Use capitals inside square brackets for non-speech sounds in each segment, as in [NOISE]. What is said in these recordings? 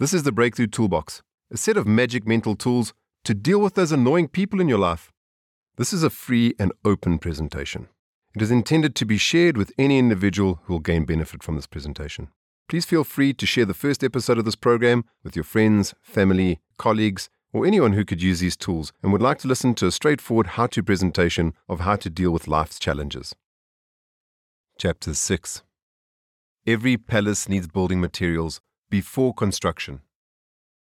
This is the Breakthrough Toolbox, a set of magic mental tools to deal with those annoying people in your life. This is a free and open presentation. It is intended to be shared with any individual who will gain benefit from this presentation. Please feel free to share the first episode of this program with your friends, family, colleagues, or anyone who could use these tools and would like to listen to a straightforward how to presentation of how to deal with life's challenges. Chapter 6 Every palace needs building materials before construction.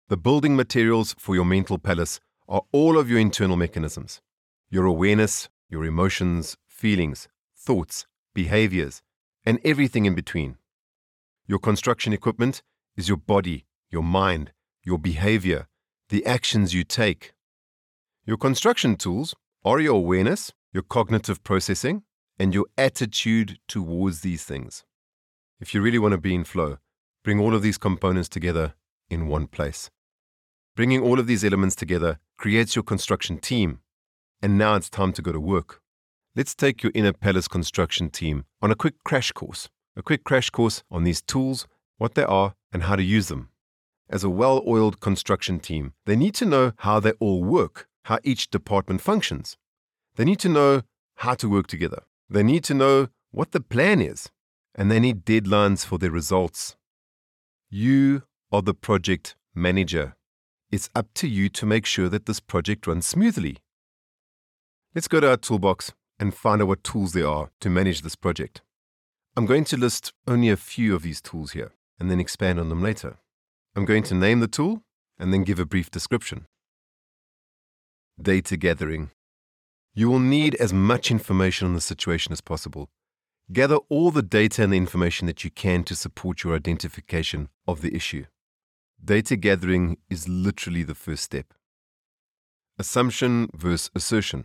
The building materials for your mental palace are all of your internal mechanisms your awareness, your emotions, feelings, thoughts, behaviors, and everything in between. Your construction equipment is your body, your mind, your behavior, the actions you take. Your construction tools are your awareness, your cognitive processing, and your attitude towards these things. If you really want to be in flow, bring all of these components together in one place. Bringing all of these elements together creates your construction team. And now it's time to go to work. Let's take your inner palace construction team on a quick crash course. A quick crash course on these tools, what they are, and how to use them. As a well oiled construction team, they need to know how they all work, how each department functions. They need to know how to work together. They need to know what the plan is, and they need deadlines for their results. You are the project manager. It's up to you to make sure that this project runs smoothly. Let's go to our toolbox and find out what tools there are to manage this project. I'm going to list only a few of these tools here and then expand on them later. I'm going to name the tool and then give a brief description. Data gathering. You will need as much information on the situation as possible. Gather all the data and the information that you can to support your identification of the issue. Data gathering is literally the first step. Assumption versus assertion.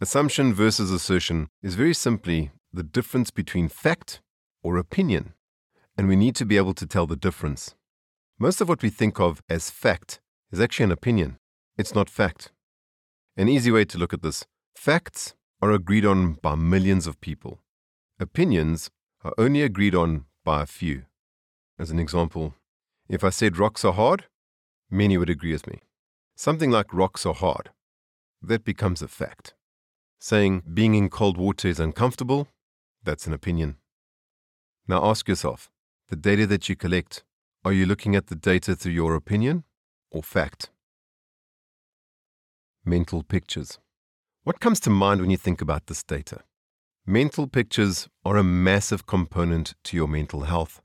Assumption versus assertion is very simply the difference between fact or opinion, and we need to be able to tell the difference. Most of what we think of as fact is actually an opinion. It's not fact. An easy way to look at this facts are agreed on by millions of people, opinions are only agreed on by a few. As an example, if I said rocks are hard, many would agree with me. Something like rocks are hard, that becomes a fact. Saying being in cold water is uncomfortable, that's an opinion. Now ask yourself the data that you collect, are you looking at the data through your opinion or fact? Mental pictures. What comes to mind when you think about this data? Mental pictures are a massive component to your mental health.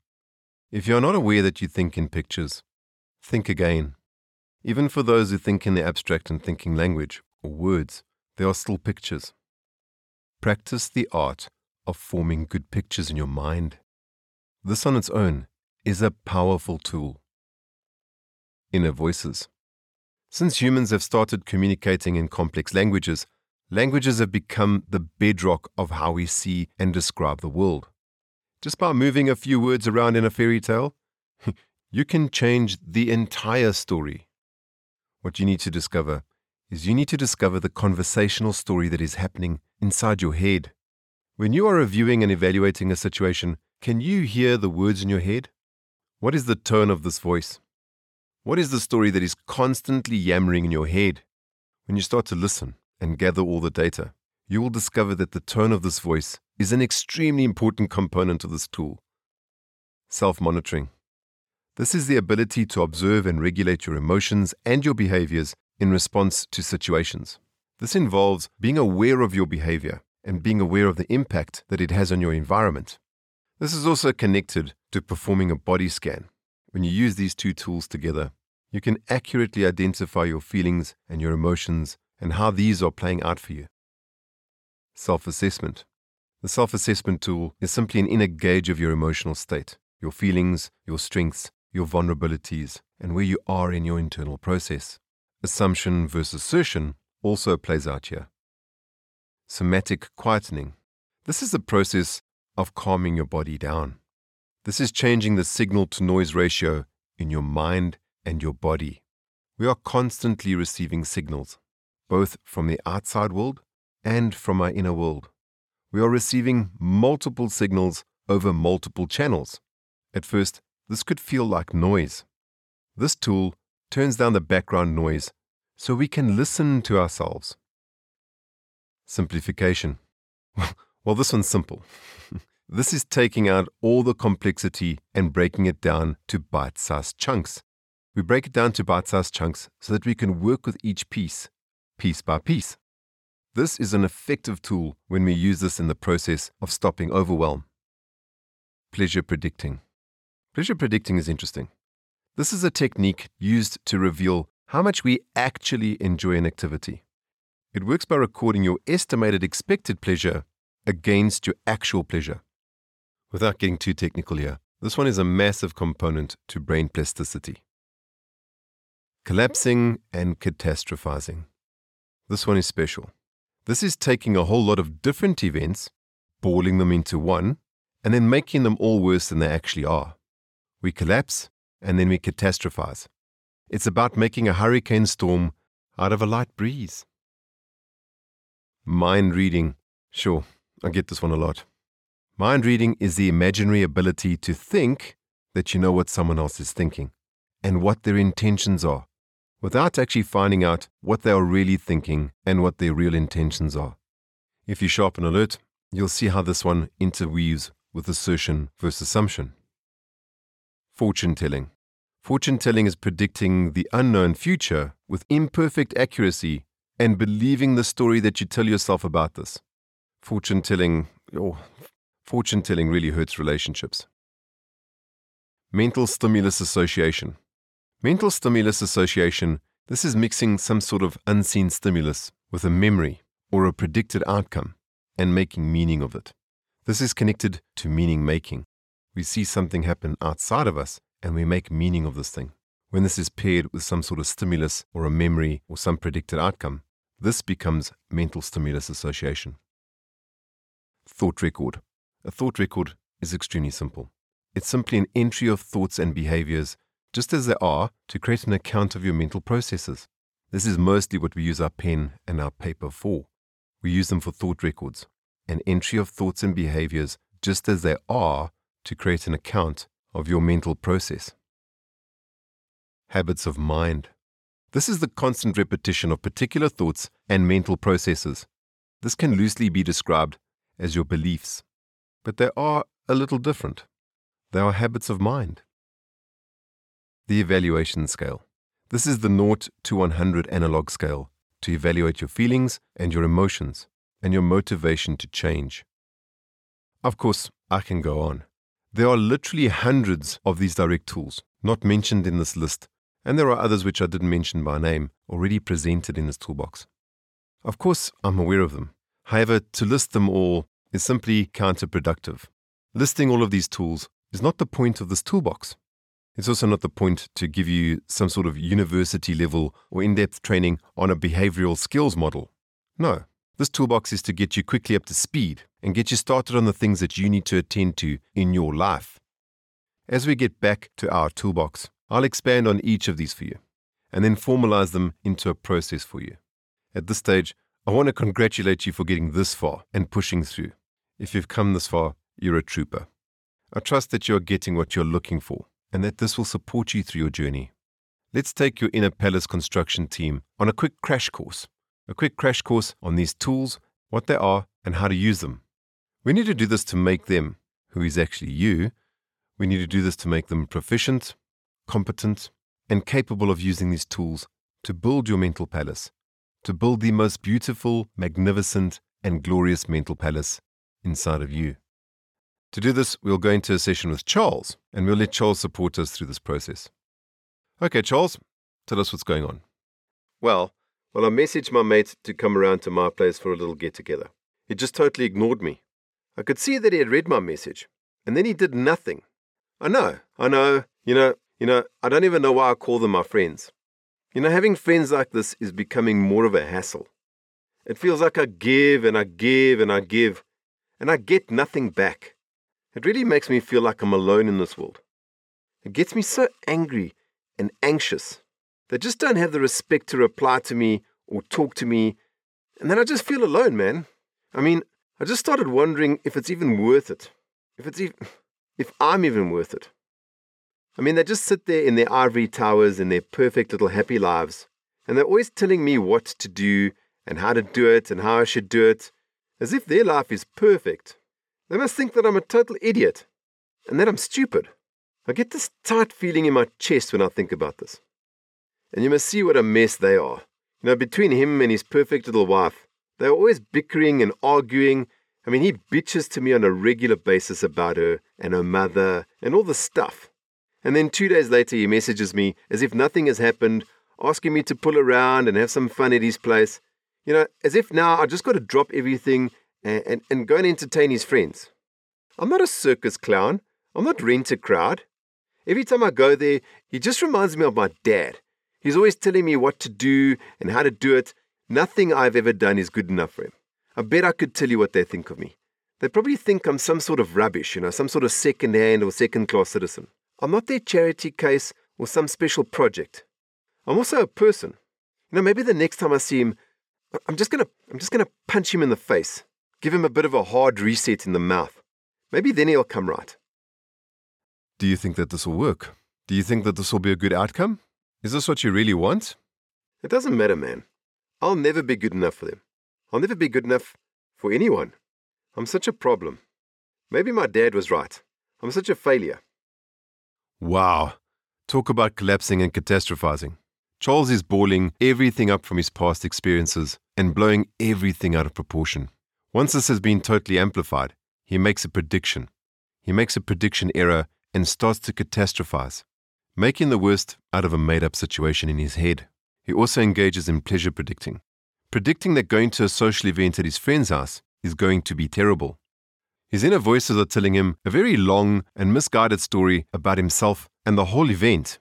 If you're not aware that you think in pictures, think again. Even for those who think in the abstract and thinking language or words, they are still pictures. Practice the art of forming good pictures in your mind. This on its own is a powerful tool. Inner voices. Since humans have started communicating in complex languages, languages have become the bedrock of how we see and describe the world. Just by moving a few words around in a fairy tale, [LAUGHS] you can change the entire story. What you need to discover is you need to discover the conversational story that is happening inside your head. When you are reviewing and evaluating a situation, can you hear the words in your head? What is the tone of this voice? What is the story that is constantly yammering in your head? When you start to listen and gather all the data, you will discover that the tone of this voice is an extremely important component of this tool. Self monitoring. This is the ability to observe and regulate your emotions and your behaviors in response to situations. This involves being aware of your behavior and being aware of the impact that it has on your environment. This is also connected to performing a body scan. When you use these two tools together, you can accurately identify your feelings and your emotions and how these are playing out for you. Self assessment. The self assessment tool is simply an inner gauge of your emotional state, your feelings, your strengths, your vulnerabilities, and where you are in your internal process. Assumption versus assertion also plays out here. Somatic quietening. This is the process of calming your body down. This is changing the signal to noise ratio in your mind and your body. We are constantly receiving signals, both from the outside world and from our inner world. We are receiving multiple signals over multiple channels. At first, this could feel like noise. This tool turns down the background noise so we can listen to ourselves. Simplification. [LAUGHS] Well, this one's simple. [LAUGHS] this is taking out all the complexity and breaking it down to bite sized chunks. We break it down to bite sized chunks so that we can work with each piece, piece by piece. This is an effective tool when we use this in the process of stopping overwhelm. Pleasure predicting. Pleasure predicting is interesting. This is a technique used to reveal how much we actually enjoy an activity. It works by recording your estimated expected pleasure against your actual pleasure. Without getting too technical here, this one is a massive component to brain plasticity. Collapsing and catastrophizing. This one is special. This is taking a whole lot of different events, balling them into one, and then making them all worse than they actually are. We collapse and then we catastrophize. It's about making a hurricane storm out of a light breeze. Mind reading. Sure, I get this one a lot. Mind reading is the imaginary ability to think that you know what someone else is thinking and what their intentions are, without actually finding out what they are really thinking and what their real intentions are. If you sharpen alert, you'll see how this one interweaves with assertion versus assumption. Fortune telling. Fortune telling is predicting the unknown future with imperfect accuracy and believing the story that you tell yourself about this. Fortune telling, oh, fortune telling really hurts relationships. Mental stimulus association. Mental stimulus association, this is mixing some sort of unseen stimulus with a memory or a predicted outcome and making meaning of it. This is connected to meaning making. We see something happen outside of us and we make meaning of this thing. When this is paired with some sort of stimulus or a memory or some predicted outcome, this becomes mental stimulus association. Thought record. A thought record is extremely simple. It's simply an entry of thoughts and behaviors, just as they are, to create an account of your mental processes. This is mostly what we use our pen and our paper for. We use them for thought records, an entry of thoughts and behaviors, just as they are, to create an account of your mental process. Habits of mind. This is the constant repetition of particular thoughts and mental processes. This can loosely be described as your beliefs, but they are a little different. They are habits of mind. The evaluation scale. This is the 0 to 100 analog scale to evaluate your feelings and your emotions and your motivation to change. Of course, I can go on. There are literally hundreds of these direct tools, not mentioned in this list, and there are others which I didn't mention by name, already presented in this toolbox. Of course, I'm aware of them. However, to list them all is simply counterproductive. Listing all of these tools is not the point of this toolbox. It's also not the point to give you some sort of university level or in depth training on a behavioral skills model. No, this toolbox is to get you quickly up to speed and get you started on the things that you need to attend to in your life. As we get back to our toolbox, I'll expand on each of these for you and then formalize them into a process for you. At this stage, I want to congratulate you for getting this far and pushing through. If you've come this far, you're a trooper. I trust that you're getting what you're looking for and that this will support you through your journey. Let's take your inner palace construction team on a quick crash course a quick crash course on these tools, what they are, and how to use them. We need to do this to make them, who is actually you, we need to do this to make them proficient, competent, and capable of using these tools to build your mental palace, to build the most beautiful, magnificent, and glorious mental palace inside of you. To do this, we'll go into a session with Charles, and we'll let Charles support us through this process. Okay, Charles, tell us what's going on. Well, well, I messaged my mate to come around to my place for a little get together. He just totally ignored me. I could see that he had read my message, and then he did nothing. I know, I know, you know, you know, I don't even know why I call them my friends. You know, having friends like this is becoming more of a hassle. It feels like I give and I give and I give, and I get nothing back. It really makes me feel like I'm alone in this world. It gets me so angry and anxious. They just don't have the respect to reply to me or talk to me. And then I just feel alone, man. I mean, I just started wondering if it's even worth it. If it's even, [SIGHS] if I'm even worth it. I mean, they just sit there in their ivory towers in their perfect little happy lives, and they're always telling me what to do and how to do it and how I should do it, as if their life is perfect. They must think that I'm a total idiot and that I'm stupid. I get this tight feeling in my chest when I think about this. And you must see what a mess they are. You know, between him and his perfect little wife, they're always bickering and arguing. I mean, he bitches to me on a regular basis about her and her mother and all the stuff. And then two days later, he messages me as if nothing has happened, asking me to pull around and have some fun at his place. You know, as if now I just got to drop everything and, and, and go and entertain his friends. I'm not a circus clown. I'm not rent a crowd. Every time I go there, he just reminds me of my dad. He's always telling me what to do and how to do it. Nothing I've ever done is good enough for him. I bet I could tell you what they think of me. They probably think I'm some sort of rubbish, you know, some sort of second hand or second class citizen. I'm not their charity case or some special project. I'm also a person. You know, maybe the next time I see him, I'm just gonna I'm just gonna punch him in the face. Give him a bit of a hard reset in the mouth. Maybe then he'll come right. Do you think that this will work? Do you think that this will be a good outcome? Is this what you really want? It doesn't matter, man. I'll never be good enough for them. I'll never be good enough for anyone. I'm such a problem. Maybe my dad was right. I'm such a failure. Wow. Talk about collapsing and catastrophizing. Charles is balling everything up from his past experiences and blowing everything out of proportion. Once this has been totally amplified, he makes a prediction. He makes a prediction error and starts to catastrophize, making the worst out of a made up situation in his head. He also engages in pleasure predicting, predicting that going to a social event at his friend's house is going to be terrible. His inner voices are telling him a very long and misguided story about himself and the whole event.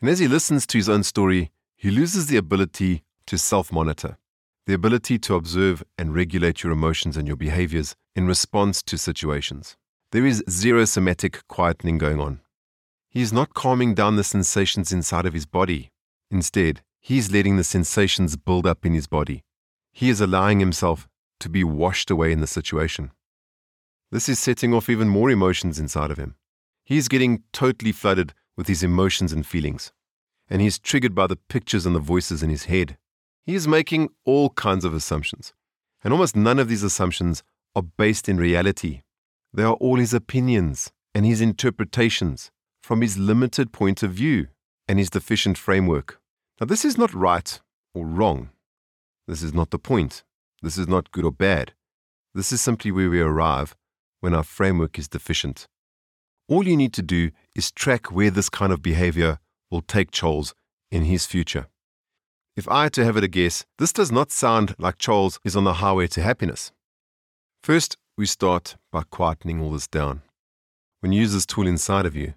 And as he listens to his own story, he loses the ability to self monitor, the ability to observe and regulate your emotions and your behaviors in response to situations. There is zero somatic quietening going on. He is not calming down the sensations inside of his body. Instead, he is letting the sensations build up in his body. He is allowing himself to be washed away in the situation. This is setting off even more emotions inside of him. He is getting totally flooded with his emotions and feelings, and he is triggered by the pictures and the voices in his head. He is making all kinds of assumptions, and almost none of these assumptions are based in reality. They are all his opinions and his interpretations from his limited point of view and his deficient framework. Now, this is not right or wrong. This is not the point. This is not good or bad. This is simply where we arrive when our framework is deficient. All you need to do is track where this kind of behavior will take Charles in his future. If I had to have it a guess, this does not sound like Charles is on the highway to happiness. First, we start by quietening all this down. When you use this tool inside of you,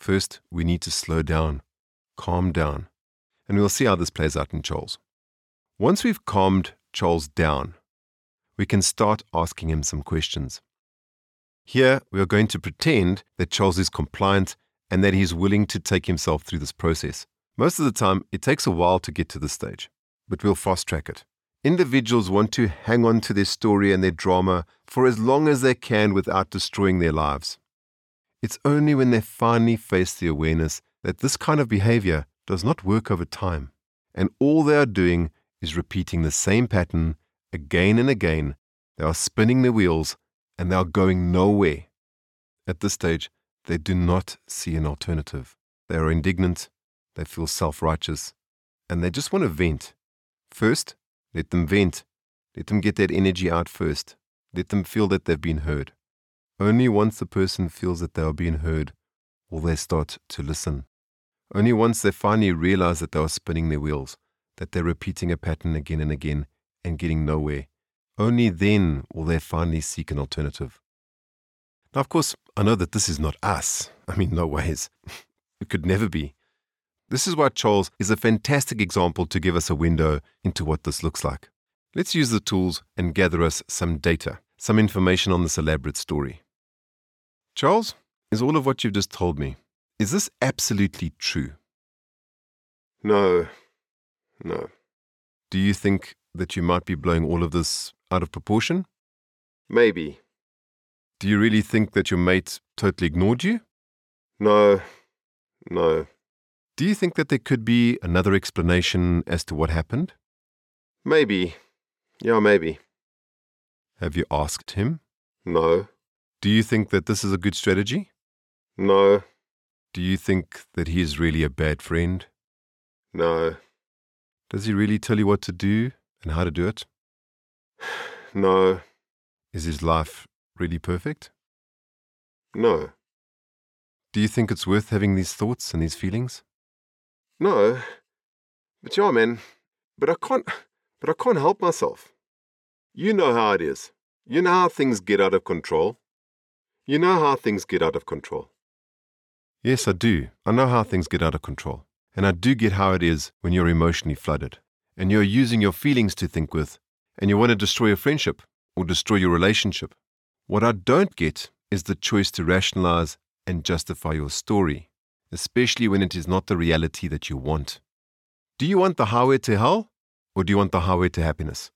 first we need to slow down, calm down, and we'll see how this plays out in Charles. Once we've calmed Charles down, we can start asking him some questions. Here, we are going to pretend that Charles is compliant and that he is willing to take himself through this process. Most of the time, it takes a while to get to this stage, but we'll fast track it. Individuals want to hang on to their story and their drama for as long as they can without destroying their lives. It's only when they finally face the awareness that this kind of behavior does not work over time, and all they are doing is repeating the same pattern again and again. They are spinning their wheels and they are going nowhere. At this stage, they do not see an alternative. They are indignant, they feel self righteous, and they just want to vent. First, let them vent. Let them get that energy out first. Let them feel that they've been heard. Only once the person feels that they are being heard will they start to listen. Only once they finally realize that they are spinning their wheels, that they're repeating a pattern again and again and getting nowhere, only then will they finally seek an alternative. Now, of course, I know that this is not us. I mean, no ways. [LAUGHS] it could never be. This is why Charles is a fantastic example to give us a window into what this looks like. Let's use the tools and gather us some data, some information on this elaborate story. Charles, is all of what you've just told me, is this absolutely true? No. No. Do you think that you might be blowing all of this out of proportion? Maybe. Do you really think that your mate totally ignored you? No. No. Do you think that there could be another explanation as to what happened? Maybe. Yeah, maybe. Have you asked him? No. Do you think that this is a good strategy? No. Do you think that he is really a bad friend? No. Does he really tell you what to do and how to do it? [SIGHS] No. Is his life really perfect? No. Do you think it's worth having these thoughts and these feelings? No. But yeah, man. But I can't. But I can't help myself. You know how it is. You know how things get out of control. You know how things get out of control. Yes, I do. I know how things get out of control. And I do get how it is when you're emotionally flooded and you're using your feelings to think with and you want to destroy a friendship or destroy your relationship. What I don't get is the choice to rationalize and justify your story, especially when it is not the reality that you want. Do you want the highway to hell or do you want the highway to happiness?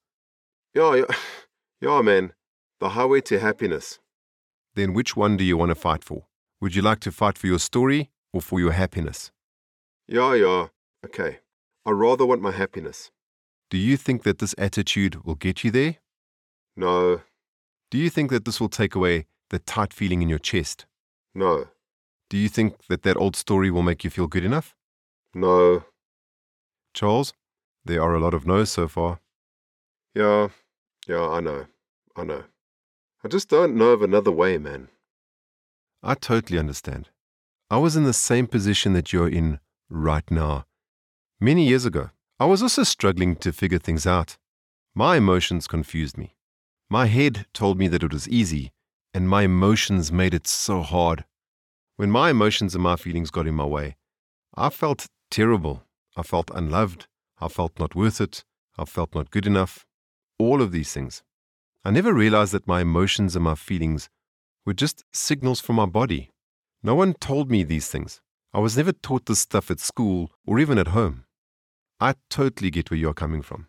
Yeah, yeah, [SIGHS] yeah, man. The highway to happiness. Then which one do you want to fight for? Would you like to fight for your story or for your happiness? Yeah, yeah. Okay. I rather want my happiness. Do you think that this attitude will get you there? No, Do you think that this will take away the tight feeling in your chest? no, Do you think that that old story will make you feel good enough? no. Charles, there are a lot of no's so far. Yeah, yeah, I know. I know. I just don't know of another way, man. I totally understand. I was in the same position that you're in right now. Many years ago, I was also struggling to figure things out. My emotions confused me. My head told me that it was easy, and my emotions made it so hard. When my emotions and my feelings got in my way, I felt terrible. I felt unloved. I felt not worth it. I felt not good enough. All of these things. I never realized that my emotions and my feelings were just signals from my body. No one told me these things. I was never taught this stuff at school or even at home. I totally get where you're coming from.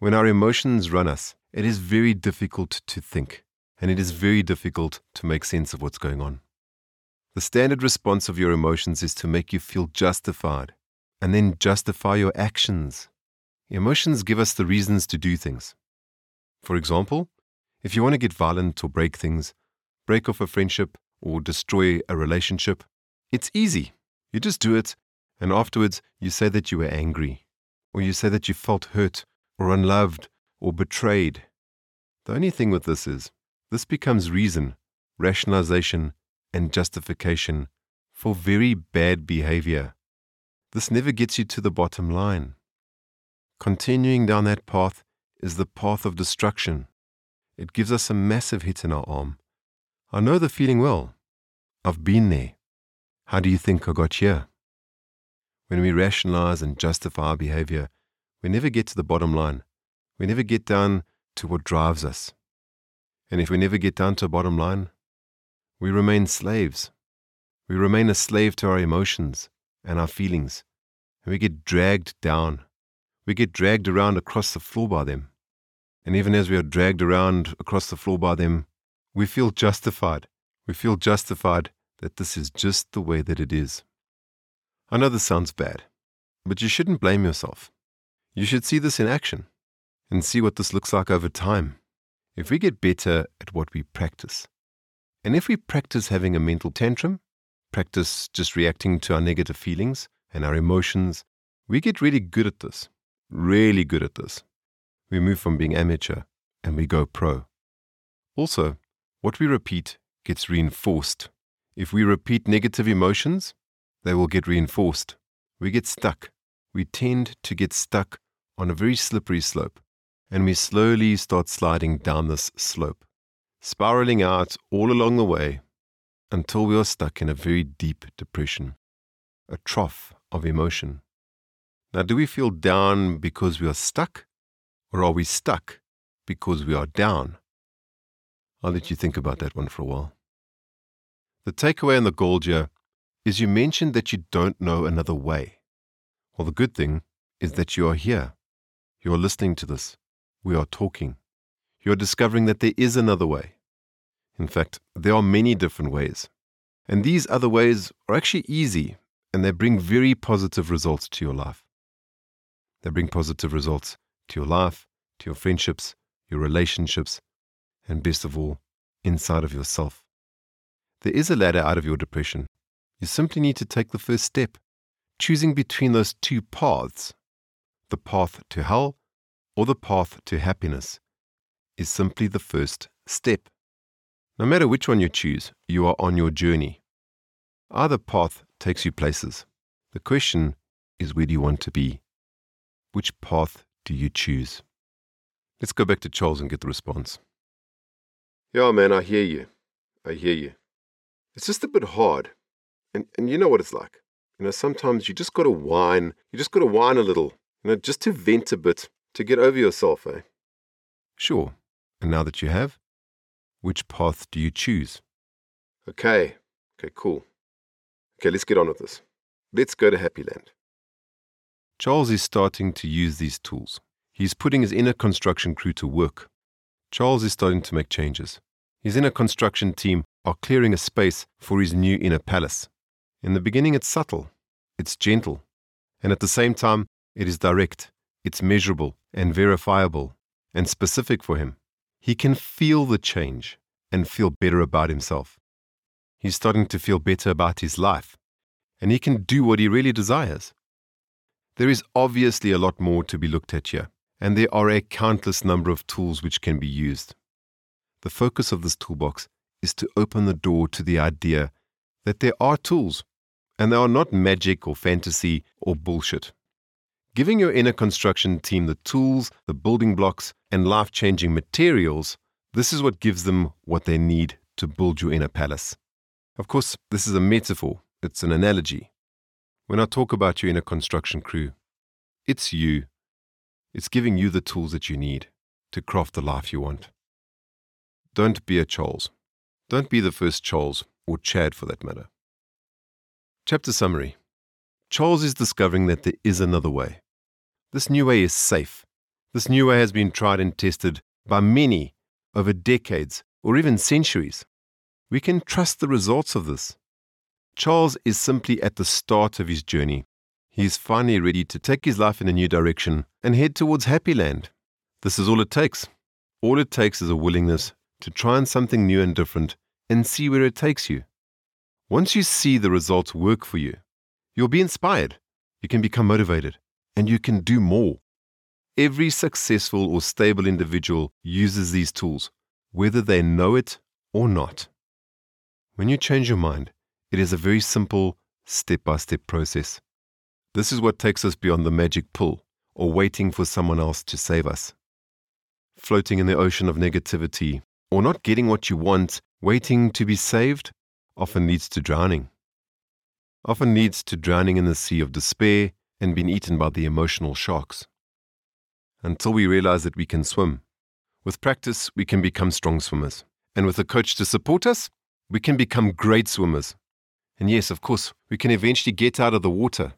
When our emotions run us, it is very difficult to think, and it is very difficult to make sense of what's going on. The standard response of your emotions is to make you feel justified, and then justify your actions. Emotions give us the reasons to do things. For example, if you want to get violent or break things, break off a friendship, or destroy a relationship, it's easy. You just do it, and afterwards you say that you were angry, or you say that you felt hurt, or unloved, or betrayed. The only thing with this is, this becomes reason, rationalization, and justification for very bad behavior. This never gets you to the bottom line. Continuing down that path is the path of destruction. It gives us a massive hit in our arm. I know the feeling well. I've been there. How do you think I got here? When we rationalize and justify our behavior, we never get to the bottom line. We never get down to what drives us. And if we never get down to a bottom line, we remain slaves. We remain a slave to our emotions and our feelings, and we get dragged down. We get dragged around across the floor by them. And even as we are dragged around across the floor by them, we feel justified. We feel justified that this is just the way that it is. I know this sounds bad, but you shouldn't blame yourself. You should see this in action and see what this looks like over time. If we get better at what we practice, and if we practice having a mental tantrum, practice just reacting to our negative feelings and our emotions, we get really good at this. Really good at this. We move from being amateur and we go pro. Also, what we repeat gets reinforced. If we repeat negative emotions, they will get reinforced. We get stuck. We tend to get stuck on a very slippery slope, and we slowly start sliding down this slope, spiraling out all along the way until we are stuck in a very deep depression, a trough of emotion. Now, do we feel down because we are stuck, or are we stuck because we are down? I'll let you think about that one for a while. The takeaway in the gold here is you mentioned that you don't know another way. Well, the good thing is that you are here. You are listening to this. We are talking. You are discovering that there is another way. In fact, there are many different ways. And these other ways are actually easy and they bring very positive results to your life. They bring positive results to your life, to your friendships, your relationships, and best of all, inside of yourself. There is a ladder out of your depression. You simply need to take the first step, choosing between those two paths the path to hell or the path to happiness is simply the first step. No matter which one you choose, you are on your journey. Either path takes you places. The question is where do you want to be? Which path do you choose? Let's go back to Charles and get the response. Yeah, man, I hear you. I hear you. It's just a bit hard. And and you know what it's like. You know, sometimes you just gotta whine. You just gotta whine a little. You know, just to vent a bit, to get over yourself, eh? Sure. And now that you have, which path do you choose? Okay. Okay, cool. Okay, let's get on with this. Let's go to Happy Land. Charles is starting to use these tools. He's putting his inner construction crew to work. Charles is starting to make changes. His inner construction team are clearing a space for his new inner palace. In the beginning, it's subtle, it's gentle, and at the same time, it is direct, it's measurable and verifiable and specific for him. He can feel the change and feel better about himself. He's starting to feel better about his life, and he can do what he really desires. There is obviously a lot more to be looked at here, and there are a countless number of tools which can be used. The focus of this toolbox is to open the door to the idea that there are tools, and they are not magic or fantasy or bullshit. Giving your inner construction team the tools, the building blocks, and life changing materials, this is what gives them what they need to build your inner palace. Of course, this is a metaphor, it's an analogy. When I talk about your inner construction crew, it's you. It's giving you the tools that you need to craft the life you want. Don't be a Charles. Don't be the first Charles, or Chad for that matter. Chapter summary Charles is discovering that there is another way. This new way is safe. This new way has been tried and tested by many over decades or even centuries. We can trust the results of this. Charles is simply at the start of his journey. He is finally ready to take his life in a new direction and head towards Happy Land. This is all it takes. All it takes is a willingness to try on something new and different and see where it takes you. Once you see the results work for you, you'll be inspired. You can become motivated and you can do more. Every successful or stable individual uses these tools, whether they know it or not. When you change your mind, it is a very simple step by step process. This is what takes us beyond the magic pull or waiting for someone else to save us. Floating in the ocean of negativity or not getting what you want, waiting to be saved, often leads to drowning. Often leads to drowning in the sea of despair and being eaten by the emotional sharks. Until we realize that we can swim. With practice, we can become strong swimmers. And with a coach to support us, we can become great swimmers. And yes, of course, we can eventually get out of the water